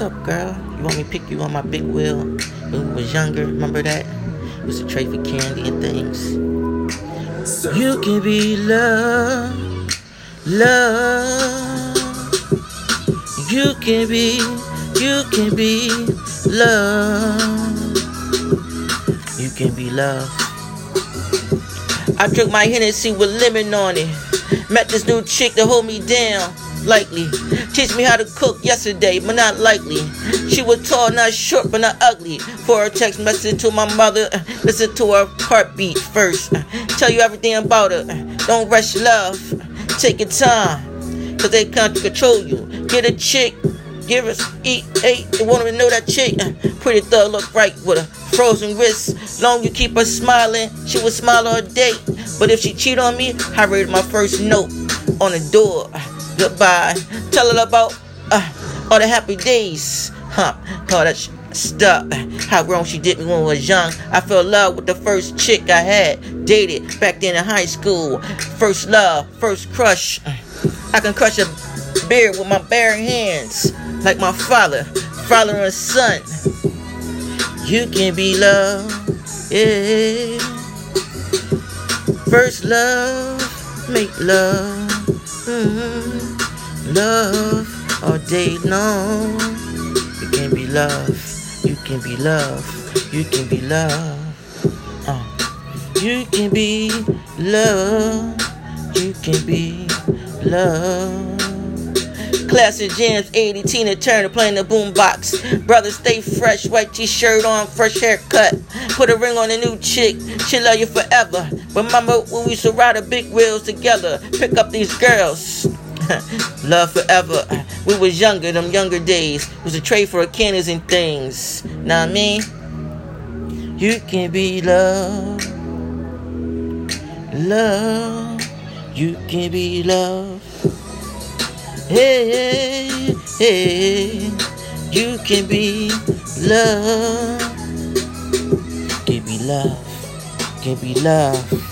What's up, girl? You want me to pick you on my big wheel when we was younger? Remember that? It was a tray for candy and things. You can be loved, love. You can be, you can be loved. You can be loved. I drink my Hennessy with lemon on it. Met this new chick to hold me down likely. Teach me how to cook yesterday, but not likely. She was tall, not short, but not ugly. For her text message to my mother, uh, listen to her heartbeat first. Uh, tell you everything about her. Uh, don't rush love. Take your time, cause they can't control you. Get a chick, give us eat, eight. They want to know that chick. Pretty thug look right with a frozen wrist. Long you keep her smiling, she will smile all day. But if she cheat on me, I read my first note on the door goodbye. Tell her about uh, all the happy days. Huh, all that sh- stuff. How wrong she did me when I was young. I fell in love with the first chick I had dated back then in high school. First love, first crush. I can crush a beard with my bare hands, like my father, father and son. You can be loved, yeah. First love, make love. Mm-hmm. Love all day long. You can be love. You can be love. You can be love. Uh. You can be love. You can be love. Classic jams, 80 Tina Turner playing the boombox. Brother, stay fresh, white t-shirt on, fresh haircut. Put a ring on a new chick, she love you forever. Remember when we used to ride the big wheels together, pick up these girls. love forever. We was younger, them younger days. Was a trade for candies and things. Now mean, you can be love, love. You can be love. Hey, hey, hey, you can be love. Can be love. Can be love.